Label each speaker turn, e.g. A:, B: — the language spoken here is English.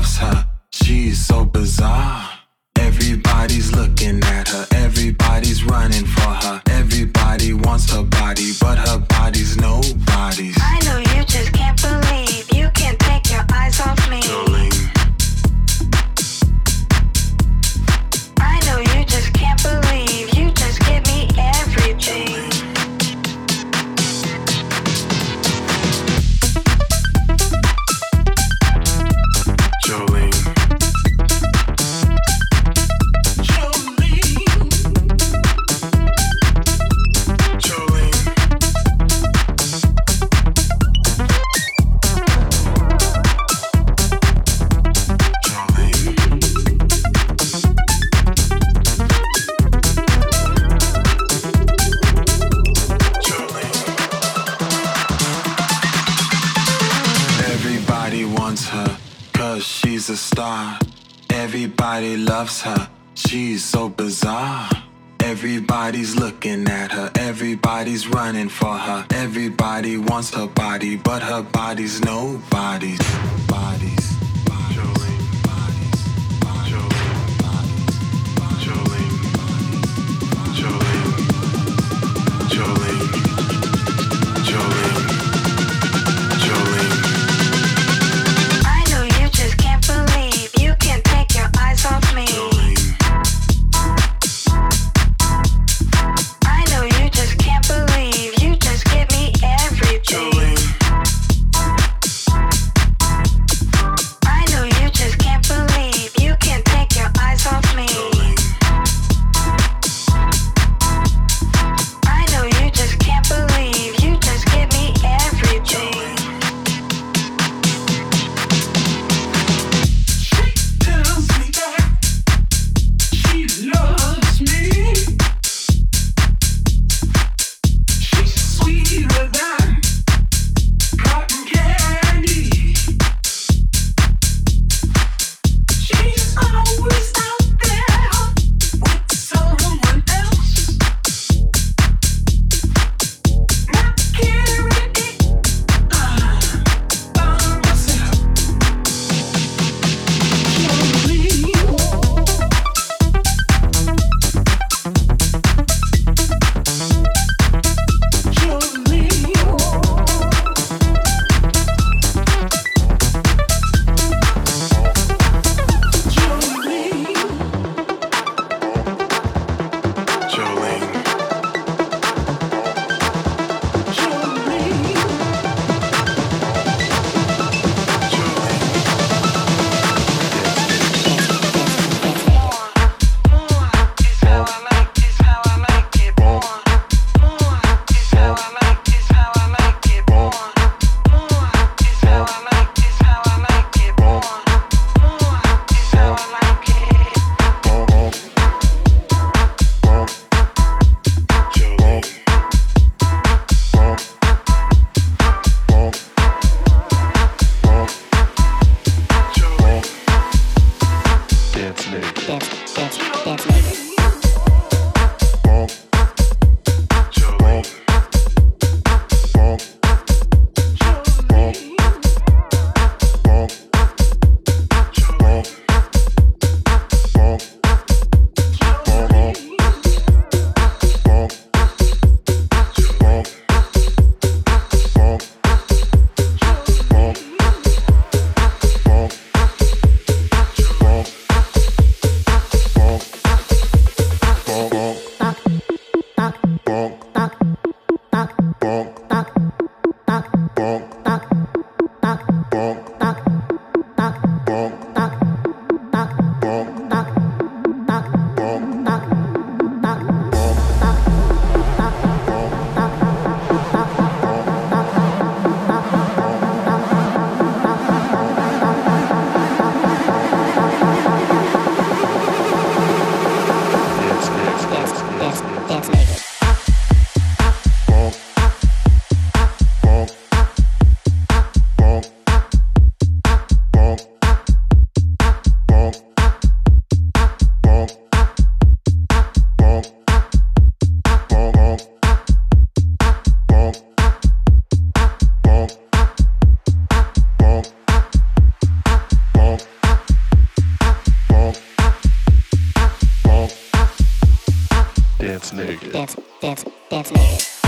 A: wants her. Body, but her
B: dance, dance, dance naked.